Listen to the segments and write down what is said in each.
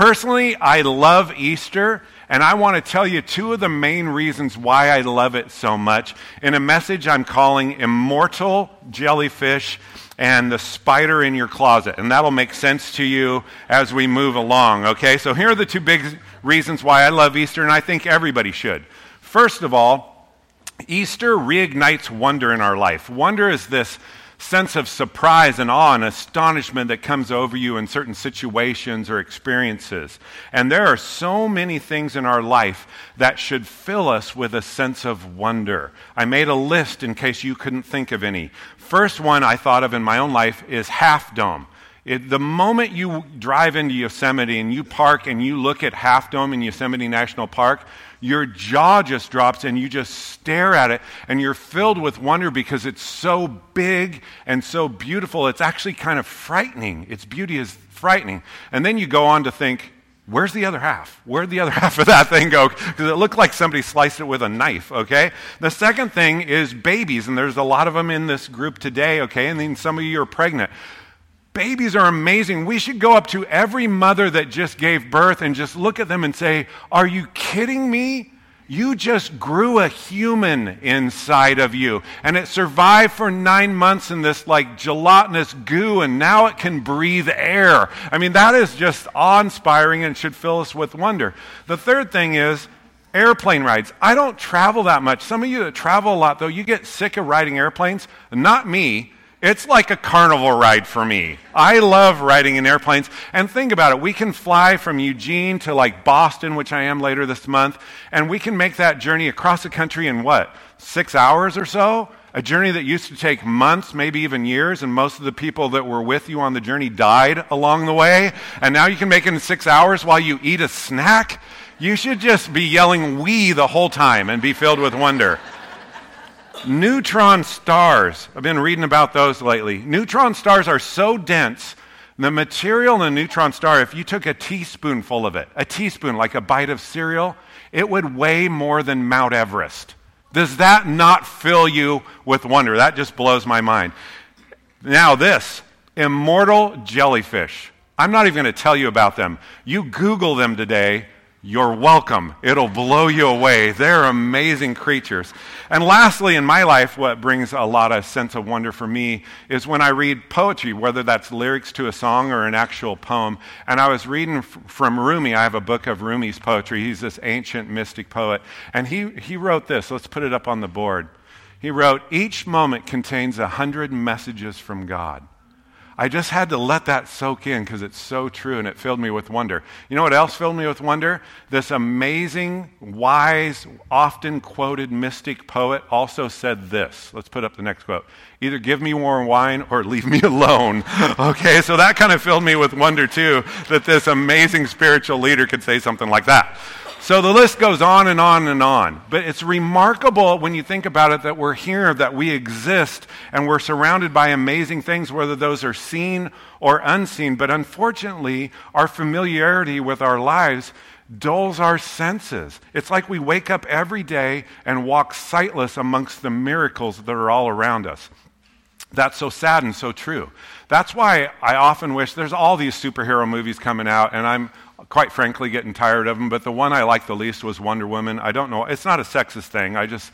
Personally, I love Easter, and I want to tell you two of the main reasons why I love it so much in a message I'm calling Immortal Jellyfish and the spider in your closet. And that'll make sense to you as we move along, okay? So here are the two big reasons why I love Easter, and I think everybody should. First of all, Easter reignites wonder in our life. Wonder is this sense of surprise and awe and astonishment that comes over you in certain situations or experiences. And there are so many things in our life that should fill us with a sense of wonder. I made a list in case you couldn't think of any. First one I thought of in my own life is Half Dome. It, the moment you drive into Yosemite and you park and you look at Half Dome in Yosemite National Park, your jaw just drops and you just stare at it and you're filled with wonder because it's so big and so beautiful. It's actually kind of frightening. Its beauty is frightening. And then you go on to think, Where's the other half? Where'd the other half of that thing go? Because it looked like somebody sliced it with a knife, okay? The second thing is babies, and there's a lot of them in this group today, okay? And then some of you are pregnant. Babies are amazing. We should go up to every mother that just gave birth and just look at them and say, Are you kidding me? You just grew a human inside of you. And it survived for nine months in this like gelatinous goo, and now it can breathe air. I mean, that is just awe inspiring and should fill us with wonder. The third thing is, airplane rides. I don't travel that much. Some of you that travel a lot, though, you get sick of riding airplanes. Not me. It's like a carnival ride for me. I love riding in airplanes. And think about it. We can fly from Eugene to like Boston, which I am later this month, and we can make that journey across the country in what? Six hours or so? A journey that used to take months, maybe even years, and most of the people that were with you on the journey died along the way. And now you can make it in six hours while you eat a snack. You should just be yelling we the whole time and be filled with wonder. Neutron stars. I've been reading about those lately. Neutron stars are so dense. The material in a neutron star, if you took a teaspoonful of it, a teaspoon, like a bite of cereal, it would weigh more than Mount Everest. Does that not fill you with wonder? That just blows my mind. Now, this immortal jellyfish. I'm not even going to tell you about them. You Google them today, you're welcome. It'll blow you away. They're amazing creatures. And lastly, in my life, what brings a lot of sense of wonder for me is when I read poetry, whether that's lyrics to a song or an actual poem. And I was reading from Rumi. I have a book of Rumi's poetry. He's this ancient mystic poet. And he, he wrote this. Let's put it up on the board. He wrote, Each moment contains a hundred messages from God. I just had to let that soak in because it's so true and it filled me with wonder. You know what else filled me with wonder? This amazing, wise, often quoted mystic poet also said this. Let's put up the next quote. Either give me more wine or leave me alone. okay, so that kind of filled me with wonder too that this amazing spiritual leader could say something like that. So the list goes on and on and on. But it's remarkable when you think about it that we're here, that we exist, and we're surrounded by amazing things, whether those are seen or unseen. But unfortunately, our familiarity with our lives dulls our senses. It's like we wake up every day and walk sightless amongst the miracles that are all around us. That's so sad and so true. That's why I often wish there's all these superhero movies coming out, and I'm quite frankly getting tired of them, but the one I liked the least was Wonder Woman. I don't know. It's not a sexist thing. I just.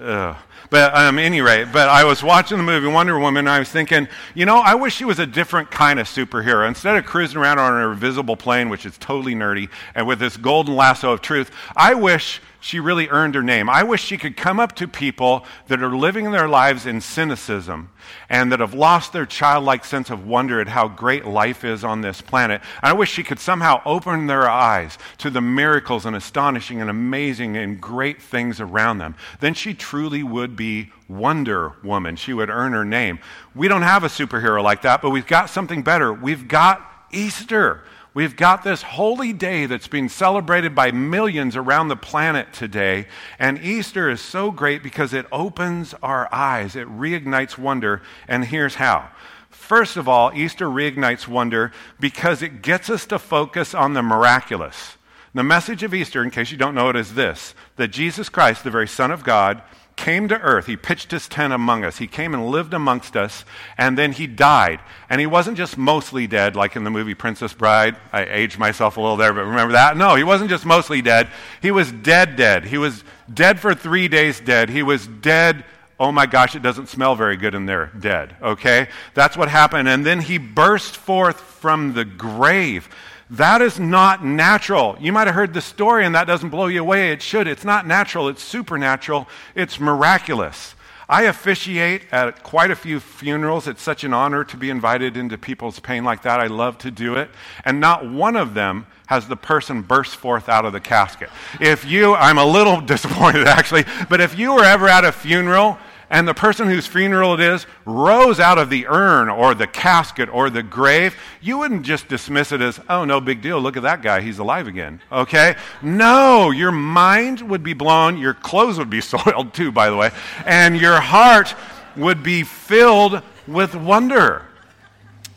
Uh, but um, any rate, but I was watching the movie Wonder Woman and I was thinking, you know, I wish she was a different kind of superhero. Instead of cruising around on an invisible plane, which is totally nerdy, and with this golden lasso of truth, I wish she really earned her name. I wish she could come up to people that are living their lives in cynicism and that have lost their childlike sense of wonder at how great life is on this planet. I wish she could somehow open their eyes to the miracles and astonishing and amazing and great things around them. Then she truly would be Wonder Woman. She would earn her name. We don't have a superhero like that, but we've got something better. We've got Easter. We've got this holy day that's being celebrated by millions around the planet today. And Easter is so great because it opens our eyes, it reignites wonder. And here's how. First of all, Easter reignites wonder because it gets us to focus on the miraculous. The message of Easter, in case you don't know it, is this that Jesus Christ, the very Son of God, came to earth. He pitched his tent among us. He came and lived amongst us, and then he died. And he wasn't just mostly dead, like in the movie Princess Bride. I aged myself a little there, but remember that? No, he wasn't just mostly dead. He was dead, dead. He was dead for three days, dead. He was dead. Oh my gosh, it doesn't smell very good in there, dead. Okay? That's what happened. And then he burst forth from the grave. That is not natural. You might have heard the story and that doesn't blow you away. It should. It's not natural, it's supernatural, it's miraculous. I officiate at quite a few funerals. It's such an honor to be invited into people's pain like that. I love to do it. And not one of them has the person burst forth out of the casket. If you, I'm a little disappointed actually, but if you were ever at a funeral and the person whose funeral it is rose out of the urn or the casket or the grave, you wouldn't just dismiss it as, oh, no big deal. Look at that guy. He's alive again. Okay? No, your mind would be blown. Your clothes would be soiled too, by the way. And your heart would be filled with wonder.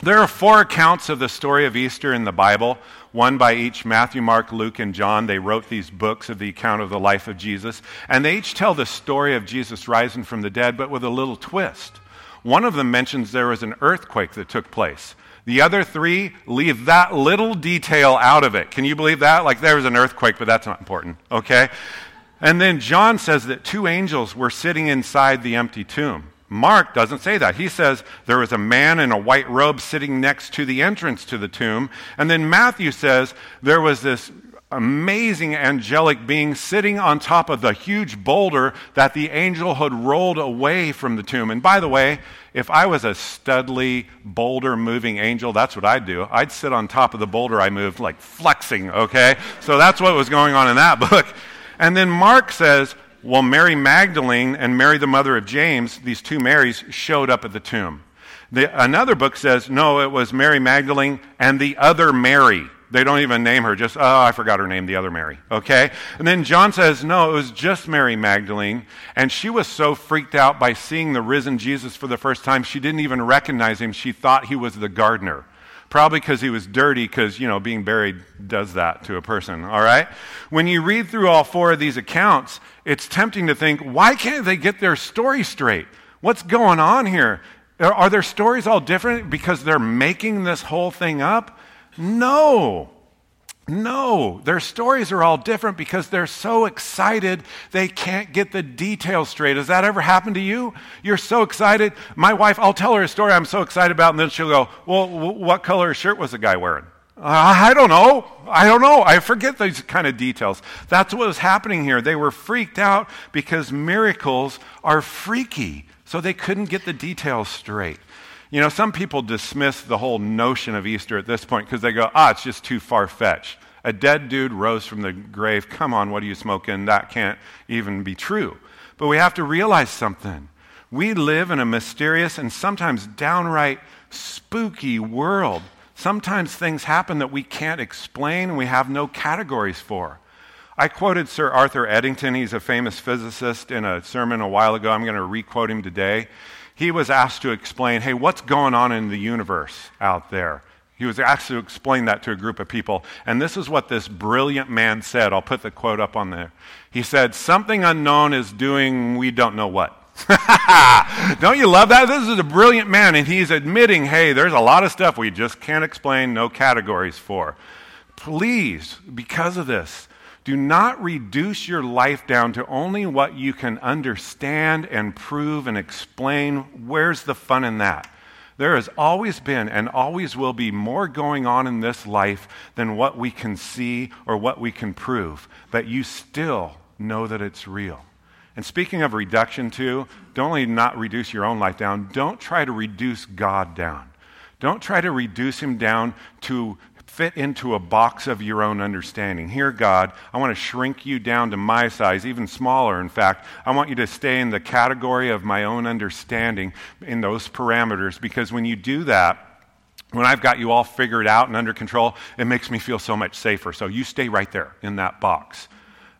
There are four accounts of the story of Easter in the Bible one by each Matthew, Mark, Luke, and John. They wrote these books of the account of the life of Jesus. And they each tell the story of Jesus rising from the dead, but with a little twist. One of them mentions there was an earthquake that took place. The other three leave that little detail out of it. Can you believe that? Like there was an earthquake, but that's not important, okay? And then John says that two angels were sitting inside the empty tomb. Mark doesn't say that. He says there was a man in a white robe sitting next to the entrance to the tomb. And then Matthew says there was this amazing angelic being sitting on top of the huge boulder that the angel had rolled away from the tomb. And by the way, if I was a studly, boulder moving angel, that's what I'd do. I'd sit on top of the boulder I moved, like flexing, okay? So that's what was going on in that book. And then Mark says well, Mary Magdalene and Mary, the mother of James, these two Marys, showed up at the tomb. The, another book says, no, it was Mary Magdalene and the other Mary. They don't even name her, just, oh, I forgot her name, the other Mary. Okay? And then John says, no, it was just Mary Magdalene. And she was so freaked out by seeing the risen Jesus for the first time, she didn't even recognize him. She thought he was the gardener. Probably because he was dirty, because, you know, being buried does that to a person, all right? When you read through all four of these accounts, it's tempting to think, why can't they get their story straight? What's going on here? Are their stories all different because they're making this whole thing up? No. No, their stories are all different because they're so excited they can't get the details straight. Has that ever happened to you? You're so excited. My wife, I'll tell her a story I'm so excited about, and then she'll go, Well, what color shirt was the guy wearing? I don't know. I don't know. I forget these kind of details. That's what was happening here. They were freaked out because miracles are freaky, so they couldn't get the details straight. You know, some people dismiss the whole notion of Easter at this point because they go, ah, it's just too far fetched. A dead dude rose from the grave. Come on, what are you smoking? That can't even be true. But we have to realize something. We live in a mysterious and sometimes downright spooky world. Sometimes things happen that we can't explain and we have no categories for. I quoted Sir Arthur Eddington. He's a famous physicist in a sermon a while ago. I'm going to requote him today he was asked to explain hey, what's going on in the universe out there? He was asked to explain that to a group of people. And this is what this brilliant man said. I'll put the quote up on there. He said, Something unknown is doing we don't know what. don't you love that? This is a brilliant man, and he's admitting, hey, there's a lot of stuff we just can't explain, no categories for. Please, because of this, do not reduce your life down to only what you can understand and prove and explain. Where's the fun in that? There has always been and always will be more going on in this life than what we can see or what we can prove, but you still know that it's real. And speaking of reduction, too, don't only not reduce your own life down, don't try to reduce God down. Don't try to reduce him down to fit into a box of your own understanding. Here, God, I want to shrink you down to my size, even smaller, in fact. I want you to stay in the category of my own understanding in those parameters, because when you do that, when I've got you all figured out and under control, it makes me feel so much safer. So you stay right there in that box.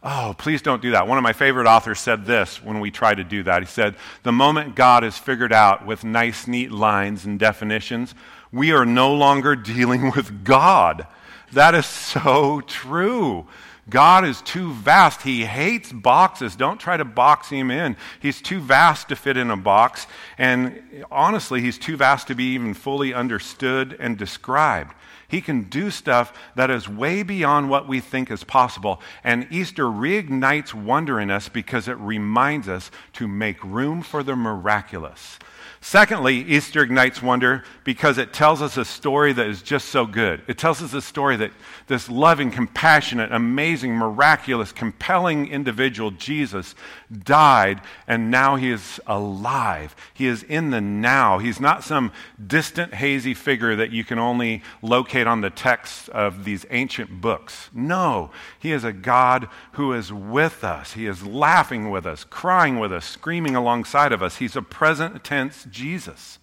Oh, please don't do that. One of my favorite authors said this when we try to do that. He said, The moment God is figured out with nice, neat lines and definitions, we are no longer dealing with God. That is so true. God is too vast. He hates boxes. Don't try to box him in. He's too vast to fit in a box. And honestly, he's too vast to be even fully understood and described. He can do stuff that is way beyond what we think is possible. And Easter reignites wonder in us because it reminds us to make room for the miraculous. Secondly, Easter ignites wonder because it tells us a story that is just so good. It tells us a story that this loving, compassionate, amazing, miraculous, compelling individual, Jesus, died and now he is alive. He is in the now. He's not some distant, hazy figure that you can only locate on the text of these ancient books. No, he is a God who is with us. He is laughing with us, crying with us, screaming alongside of us. He's a present tense Jesus.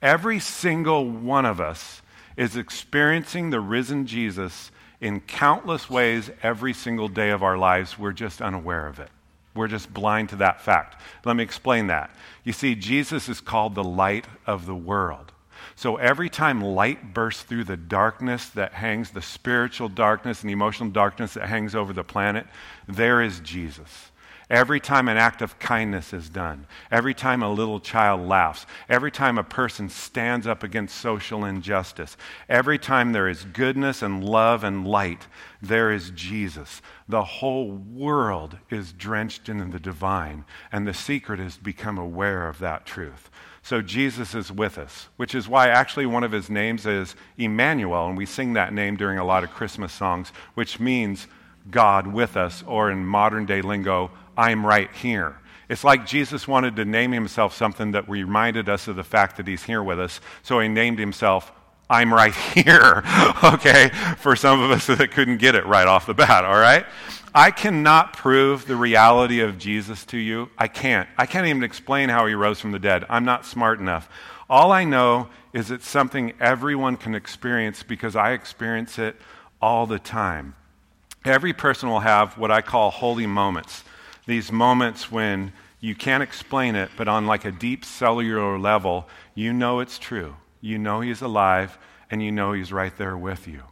Every single one of us is experiencing the risen Jesus in countless ways every single day of our lives. We're just unaware of it. We're just blind to that fact. Let me explain that. You see, Jesus is called the light of the world. So every time light bursts through the darkness that hangs, the spiritual darkness and emotional darkness that hangs over the planet, there is Jesus. Every time an act of kindness is done, every time a little child laughs, every time a person stands up against social injustice, every time there is goodness and love and light, there is Jesus. The whole world is drenched in the divine, and the secret is to become aware of that truth. So Jesus is with us, which is why actually one of his names is Emmanuel, and we sing that name during a lot of Christmas songs, which means God with us, or in modern day lingo, I'm right here. It's like Jesus wanted to name himself something that reminded us of the fact that he's here with us. So he named himself, I'm right here. okay? For some of us that couldn't get it right off the bat, all right? I cannot prove the reality of Jesus to you. I can't. I can't even explain how he rose from the dead. I'm not smart enough. All I know is it's something everyone can experience because I experience it all the time. Every person will have what I call holy moments these moments when you can't explain it, but on like a deep cellular level, you know it's true. You know he's alive, and you know he's right there with you.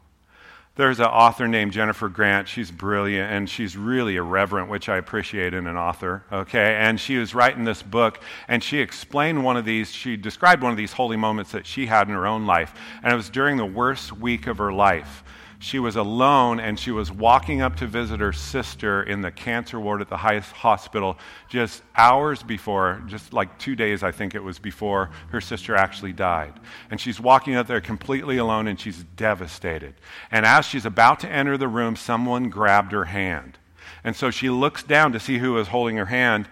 There's an author named Jennifer Grant. She's brilliant and she's really irreverent, which I appreciate in an author. Okay. And she was writing this book and she explained one of these, she described one of these holy moments that she had in her own life. And it was during the worst week of her life she was alone and she was walking up to visit her sister in the cancer ward at the highest hospital just hours before, just like two days, I think it was before her sister actually died. And she's walking up there completely alone and she's devastated. And as she's about to enter the room, someone grabbed her hand. And so she looks down to see who was holding her hand,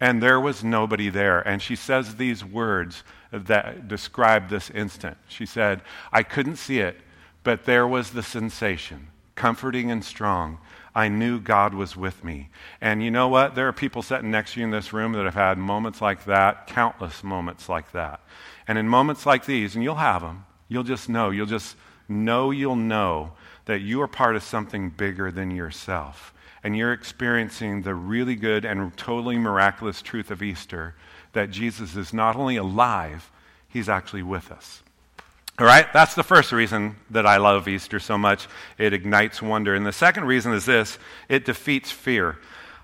and there was nobody there. And she says these words that describe this instant. She said, I couldn't see it but there was the sensation, comforting and strong. I knew God was with me. And you know what? There are people sitting next to you in this room that have had moments like that, countless moments like that. And in moments like these, and you'll have them, you'll just know, you'll just know you'll know that you are part of something bigger than yourself. And you're experiencing the really good and totally miraculous truth of Easter that Jesus is not only alive, he's actually with us. All right, that's the first reason that I love Easter so much. It ignites wonder. And the second reason is this it defeats fear.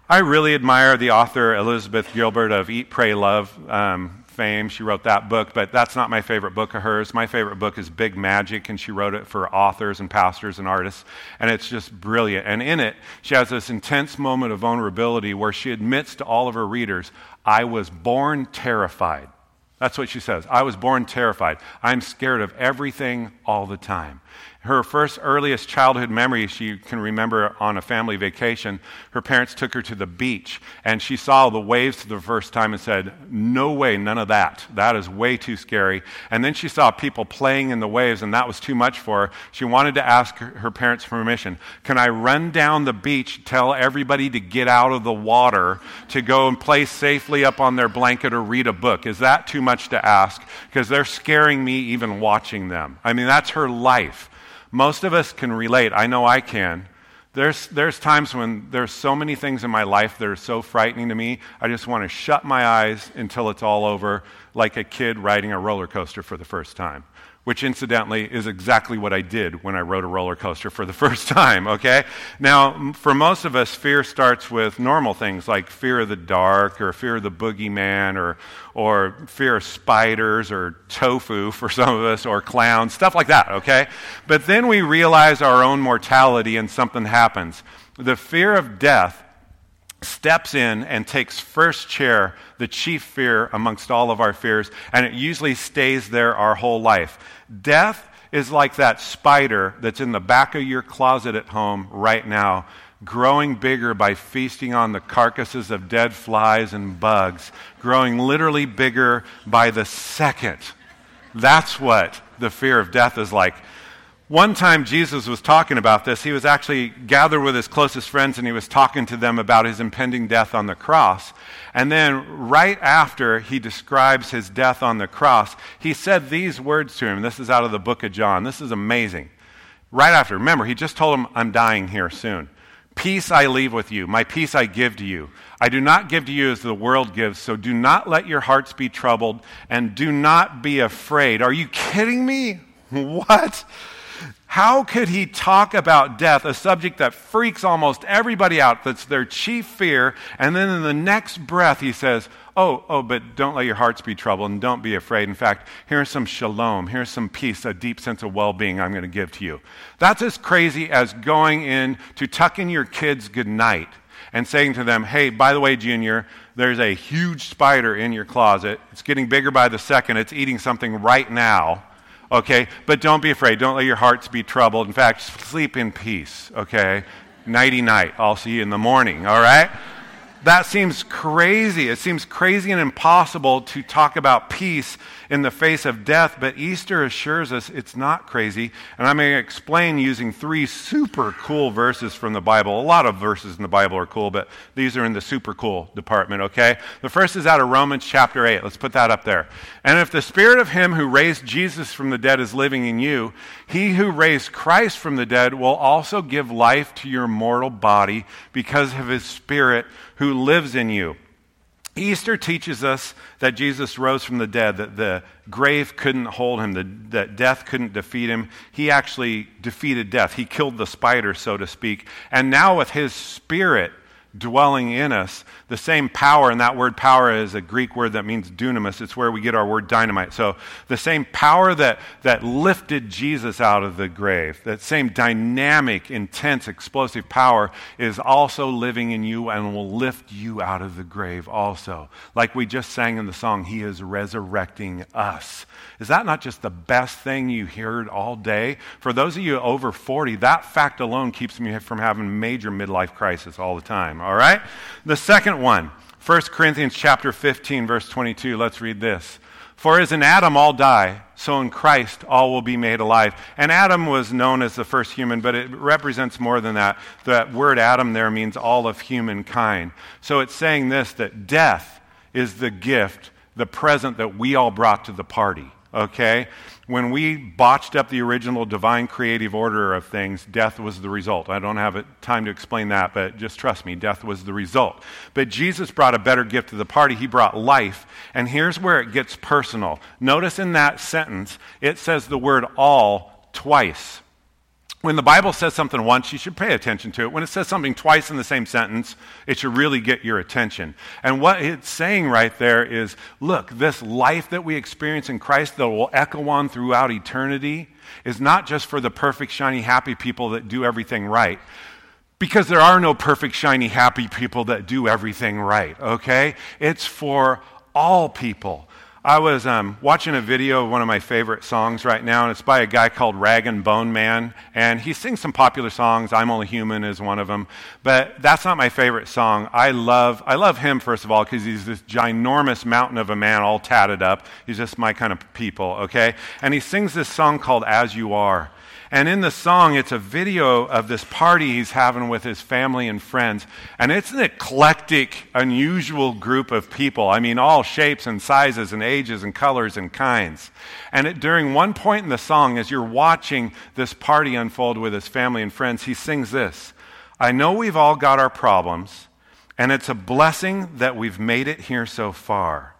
I really admire the author Elizabeth Gilbert of Eat, Pray, Love um, fame. She wrote that book, but that's not my favorite book of hers. My favorite book is Big Magic, and she wrote it for authors and pastors and artists, and it's just brilliant. And in it, she has this intense moment of vulnerability where she admits to all of her readers, I was born terrified. That's what she says. I was born terrified. I'm scared of everything all the time. Her first earliest childhood memory she can remember on a family vacation, her parents took her to the beach and she saw the waves for the first time and said, No way, none of that. That is way too scary. And then she saw people playing in the waves and that was too much for her. She wanted to ask her parents permission. Can I run down the beach, tell everybody to get out of the water, to go and play safely up on their blanket or read a book? Is that too much to ask? Because they're scaring me even watching them. I mean, that's her life. Most of us can relate. I know I can. There's, there's times when there's so many things in my life that are so frightening to me, I just want to shut my eyes until it's all over, like a kid riding a roller coaster for the first time. which incidentally is exactly what I did when I rode a roller coaster for the first time, okay? Now, for most of us, fear starts with normal things like fear of the dark or fear of the boogeyman or, or fear of spiders or tofu for some of us or clowns, stuff like that, okay? But then we realize our own mortality and something happens. The fear of death steps in and takes first chair, the chief fear amongst all of our fears, and it usually stays there our whole life. Death is like that spider that's in the back of your closet at home right now, growing bigger by feasting on the carcasses of dead flies and bugs, growing literally bigger by the second. That's what the fear of death is like. One time Jesus was talking about this. He was actually gathered with his closest friends and he was talking to them about his impending death on the cross. And then, right after he describes his death on the cross, he said these words to him. This is out of the book of John. This is amazing. Right after, remember, he just told him, I'm dying here soon. Peace I leave with you, my peace I give to you. I do not give to you as the world gives, so do not let your hearts be troubled and do not be afraid. Are you kidding me? What? How could he talk about death, a subject that freaks almost everybody out, that's their chief fear, and then in the next breath he says, Oh, oh, but don't let your hearts be troubled and don't be afraid. In fact, here's some shalom, here's some peace, a deep sense of well being I'm going to give to you. That's as crazy as going in to tuck in your kids goodnight and saying to them, Hey, by the way, Junior, there's a huge spider in your closet. It's getting bigger by the second, it's eating something right now okay? But don't be afraid. Don't let your hearts be troubled. In fact, sleep in peace, okay? Nighty night. I'll see you in the morning, all right? That seems crazy. It seems crazy and impossible to talk about peace in the face of death, but Easter assures us it's not crazy. And I'm going to explain using three super cool verses from the Bible. A lot of verses in the Bible are cool, but these are in the super cool department, okay? The first is out of Romans chapter 8. Let's put that up there. And if the spirit of him who raised Jesus from the dead is living in you, he who raised Christ from the dead will also give life to your mortal body because of his spirit who lives in you. Easter teaches us that Jesus rose from the dead, that the grave couldn't hold him, that death couldn't defeat him. He actually defeated death. He killed the spider, so to speak. And now, with his spirit, dwelling in us. The same power, and that word power is a Greek word that means dunamis. It's where we get our word dynamite. So the same power that, that lifted Jesus out of the grave, that same dynamic, intense, explosive power is also living in you and will lift you out of the grave also. Like we just sang in the song, He is resurrecting us. Is that not just the best thing you heard all day? For those of you over 40, that fact alone keeps me from having major midlife crisis all the time, all right? The second one, 1 Corinthians chapter 15 verse 22. Let's read this. For as in Adam all die, so in Christ all will be made alive. And Adam was known as the first human, but it represents more than that. That word Adam there means all of humankind. So it's saying this that death is the gift, the present that we all brought to the party okay? When we botched up the original divine creative order of things, death was the result. I don't have time to explain that, but just trust me, death was the result. But Jesus brought a better gift to the party. He brought life. And here's where it gets personal. Notice in that sentence, it says the word all twice. When the Bible says something once, you should pay attention to it. When it says something twice in the same sentence, it should really get your attention. And what it's saying right there is look, this life that we experience in Christ that will echo on throughout eternity is not just for the perfect, shiny, happy people that do everything right. Because there are no perfect, shiny, happy people that do everything right, okay? It's for all people. I was um, watching a video of one of my favorite songs right now, and it's by a guy called Rag and Bone Man. And he sings some popular songs. I'm Only Human is one of them. But that's not my favorite song. I love, I love him, first of all, because he's this ginormous mountain of a man all tatted up. He's just my kind of people, okay? And he sings this song called As You Are. And in the song, it's a video of this party he's having with his family and friends. And it's an eclectic, unusual group of people. I mean, all shapes and sizes and ages and colors and kinds. And it, during one point in the song, as you're watching this party unfold with his family and friends, he sings this I know we've all got our problems, and it's a blessing that we've made it here so far.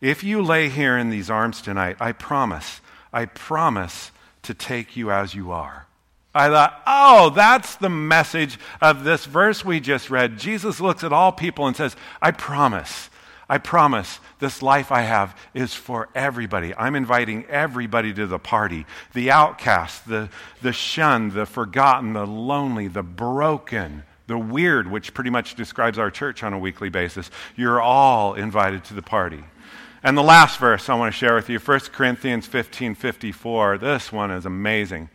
If you lay here in these arms tonight, I promise I promise to take you as you are. I thought, oh, that's the message of this verse we just read. Jesus looks at all people and says, I promise, I promise this life I have is for everybody. I'm inviting everybody to the party the outcast, the, the shunned, the forgotten, the lonely, the broken, the weird, which pretty much describes our church on a weekly basis. You're all invited to the party. And the last verse I want to share with you, 1 Corinthians 15 54. This one is amazing.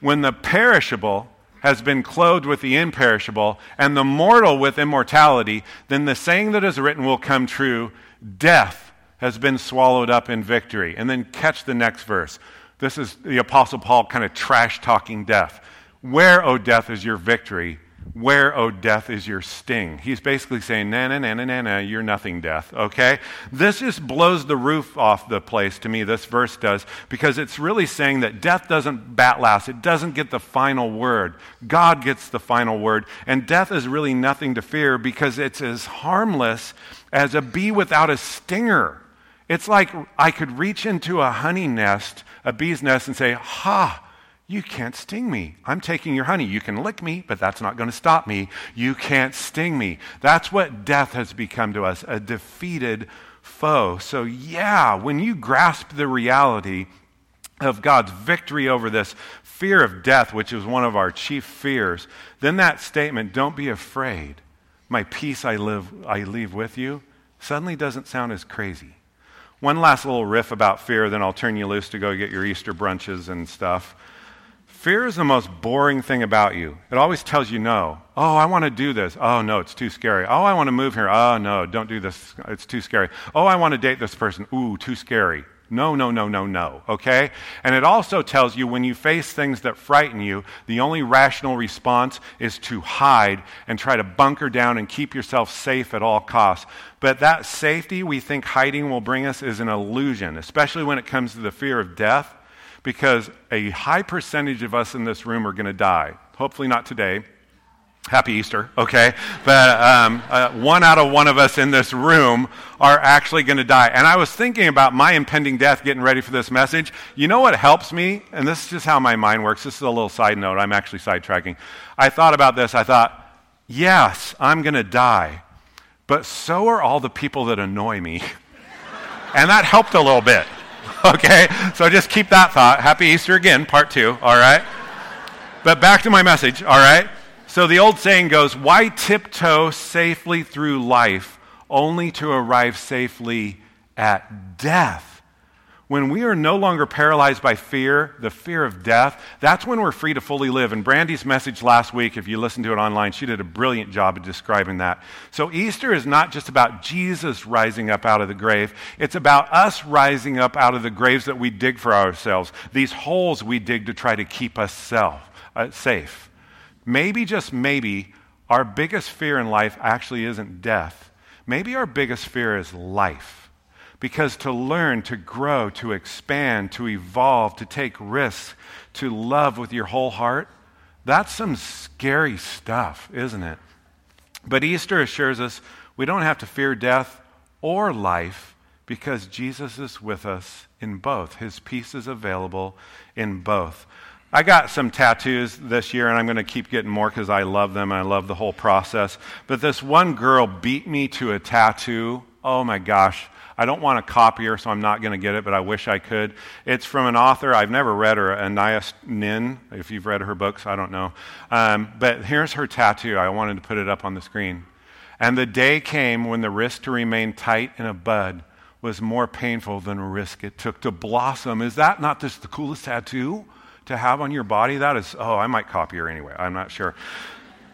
When the perishable has been clothed with the imperishable, and the mortal with immortality, then the saying that is written will come true death has been swallowed up in victory. And then catch the next verse. This is the Apostle Paul kind of trash talking death. Where, O death, is your victory? Where, O death, is your sting? He's basically saying, na na na na na na, you're nothing, death, okay? This just blows the roof off the place to me, this verse does, because it's really saying that death doesn't bat last. It doesn't get the final word. God gets the final word. And death is really nothing to fear because it's as harmless as a bee without a stinger. It's like I could reach into a honey nest, a bee's nest, and say, Ha! You can't sting me. I'm taking your honey. You can lick me, but that's not going to stop me. You can't sting me. That's what death has become to us a defeated foe. So, yeah, when you grasp the reality of God's victory over this fear of death, which is one of our chief fears, then that statement, don't be afraid, my peace I, live, I leave with you, suddenly doesn't sound as crazy. One last little riff about fear, then I'll turn you loose to go get your Easter brunches and stuff. Fear is the most boring thing about you. It always tells you no. Oh, I want to do this. Oh, no, it's too scary. Oh, I want to move here. Oh, no, don't do this. It's too scary. Oh, I want to date this person. Ooh, too scary. No, no, no, no, no. Okay? And it also tells you when you face things that frighten you, the only rational response is to hide and try to bunker down and keep yourself safe at all costs. But that safety we think hiding will bring us is an illusion, especially when it comes to the fear of death because a high percentage of us in this room are going to die. Hopefully, not today. Happy Easter, okay? But um, uh, one out of one of us in this room are actually going to die. And I was thinking about my impending death getting ready for this message. You know what helps me? And this is just how my mind works. This is a little side note. I'm actually sidetracking. I thought about this. I thought, yes, I'm going to die. But so are all the people that annoy me. and that helped a little bit. okay? So just keep that thought. Happy Easter again, part two, all right? But back to my message, all right? So the old saying goes, why tiptoe safely through life only to arrive safely at death? When we are no longer paralyzed by fear, the fear of death, that's when we're free to fully live. And Brandy's message last week, if you listened to it online, she did a brilliant job of describing that. So Easter is not just about Jesus rising up out of the grave, it's about us rising up out of the graves that we dig for ourselves, these holes we dig to try to keep us self, uh, safe. Maybe, just maybe, our biggest fear in life actually isn't death. Maybe our biggest fear is life. Because to learn, to grow, to expand, to evolve, to take risks, to love with your whole heart, that's some scary stuff, isn't it? But Easter assures us we don't have to fear death or life because Jesus is with us in both. His peace is available in both. I got some tattoos this year, and I'm going to keep getting more because I love them and I love the whole process. But this one girl beat me to a tattoo. Oh my gosh. I don't want a copier, so I'm not going to get it, but I wish I could. It's from an author I've never read her, Anais Nin. If you've read her books, I don't know. Um, but here's her tattoo. I wanted to put it up on the screen. And the day came when the risk to remain tight in a bud was more painful than a risk it took to blossom. Is that not just the coolest tattoo to have on your body? That is, oh, I might copy her anyway. I'm not sure.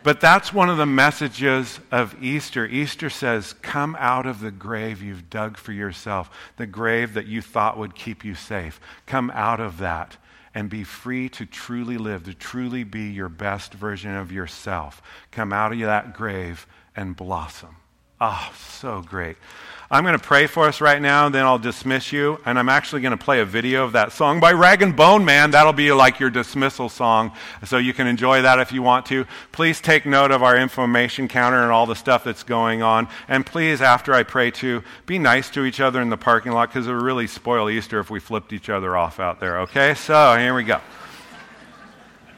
But that's one of the messages of Easter. Easter says, Come out of the grave you've dug for yourself, the grave that you thought would keep you safe. Come out of that and be free to truly live, to truly be your best version of yourself. Come out of that grave and blossom. Oh, so great. I'm going to pray for us right now, then I'll dismiss you. And I'm actually going to play a video of that song by Rag and Bone Man. That'll be like your dismissal song, so you can enjoy that if you want to. Please take note of our information counter and all the stuff that's going on. And please, after I pray too, be nice to each other in the parking lot because it would really spoil Easter if we flipped each other off out there, okay? So here we go.